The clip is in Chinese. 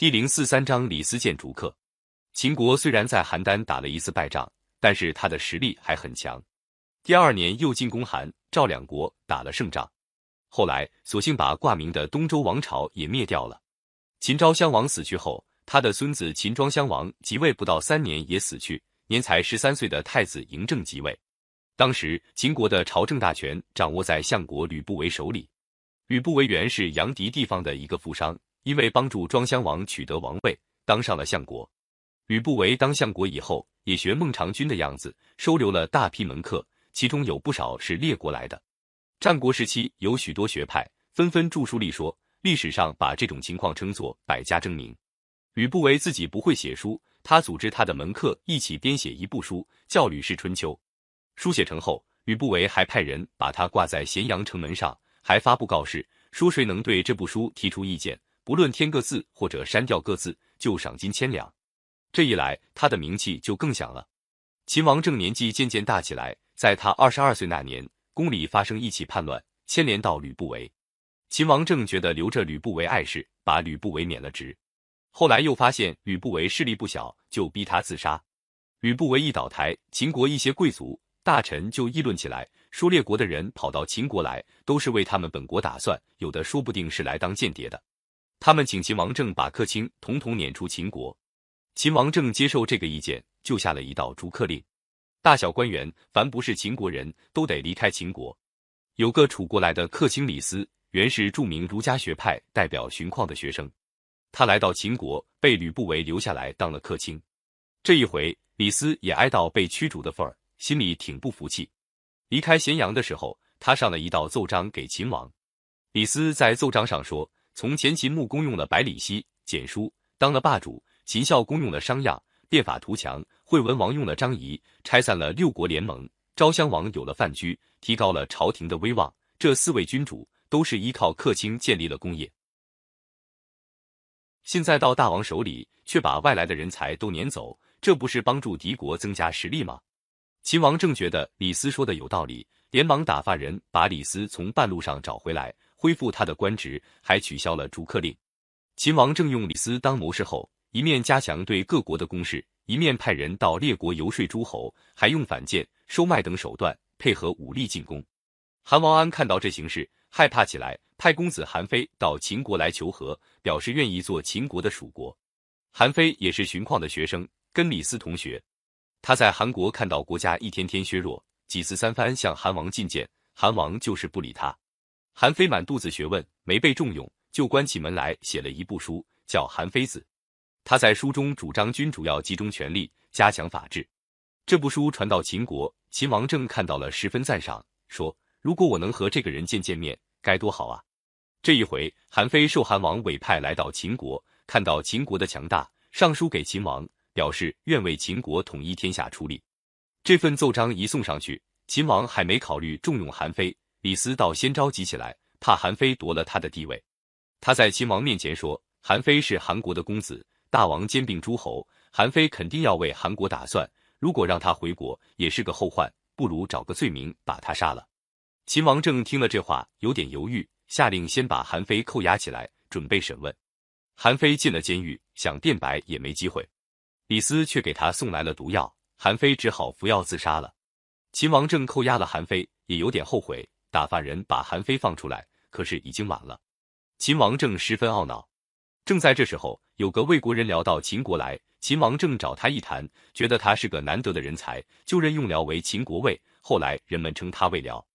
第零四三章李斯见逐客。秦国虽然在邯郸打了一次败仗，但是他的实力还很强。第二年又进攻韩、赵两国，打了胜仗。后来索性把挂名的东周王朝也灭掉了。秦昭襄王死去后，他的孙子秦庄襄王即位不到三年也死去，年才十三岁的太子嬴政即位。当时秦国的朝政大权掌握在相国吕不韦手里。吕不韦原是阳翟地方的一个富商，因为帮助庄襄王取得王位，当上了相国。吕不韦当相国以后，也学孟尝君的样子，收留了大批门客，其中有不少是列国来的。战国时期有许多学派，纷纷著书立说，历史上把这种情况称作百家争鸣。吕不韦自己不会写书，他组织他的门客一起编写一部书，叫《吕氏春秋》。书写成后，吕不韦还派人把它挂在咸阳城门上，还发布告示，说谁能对这部书提出意见，不论添个字或者删掉个字，就赏金千两。这一来，他的名气就更响了。秦王政年纪渐渐大起来，在他二十二岁那年，宫里发生一起叛乱，牵连到吕不韦。秦王政觉得留着吕不韦碍事，把吕不韦免了职。后来又发现吕不韦势力不小，就逼他自杀。吕不韦一倒台，秦国一些贵族。大臣就议论起来，说列国的人跑到秦国来，都是为他们本国打算，有的说不定是来当间谍的。他们请秦王政把客卿统统撵出秦国。秦王政接受这个意见，就下了一道逐客令：大小官员，凡不是秦国人都得离开秦国。有个楚国来的客卿李斯，原是著名儒家学派代表荀况的学生，他来到秦国，被吕不韦留下来当了客卿。这一回，李斯也挨到被驱逐的份儿。心里挺不服气，离开咸阳的时候，他上了一道奏章给秦王。李斯在奏章上说：从前秦穆公用了百里奚、简书当了霸主，秦孝公用了商鞅变法图强，惠文王用了张仪拆散了六国联盟，昭襄王有了范雎，提高了朝廷的威望。这四位君主都是依靠客卿建立了功业。现在到大王手里，却把外来的人才都撵走，这不是帮助敌国增加实力吗？秦王正觉得李斯说的有道理，连忙打发人把李斯从半路上找回来，恢复他的官职，还取消了逐客令。秦王正用李斯当谋士后，一面加强对各国的攻势，一面派人到列国游说诸侯，还用反间、收买等手段配合武力进攻。韩王安看到这形势，害怕起来，派公子韩非到秦国来求和，表示愿意做秦国的属国。韩非也是荀况的学生，跟李斯同学。他在韩国看到国家一天天削弱，几次三番向韩王进谏，韩王就是不理他。韩非满肚子学问，没被重用，就关起门来写了一部书，叫《韩非子》。他在书中主张君主要集中权力，加强法治。这部书传到秦国，秦王政看到了，十分赞赏，说：“如果我能和这个人见见面，该多好啊！”这一回，韩非受韩王委派来到秦国，看到秦国的强大，上书给秦王。表示愿为秦国统一天下出力。这份奏章一送上去，秦王还没考虑重用韩非，李斯倒先着急起来，怕韩非夺了他的地位。他在秦王面前说：“韩非是韩国的公子，大王兼并诸侯，韩非肯定要为韩国打算。如果让他回国，也是个后患，不如找个罪名把他杀了。”秦王政听了这话，有点犹豫，下令先把韩非扣押起来，准备审问。韩非进了监狱，想辩白也没机会。李斯却给他送来了毒药，韩非只好服药自杀了。秦王政扣押了韩非，也有点后悔，打发人把韩非放出来，可是已经晚了。秦王政十分懊恼。正在这时候，有个魏国人聊到秦国来，秦王政找他一谈，觉得他是个难得的人才，就任用辽为秦国尉。后来人们称他魏辽。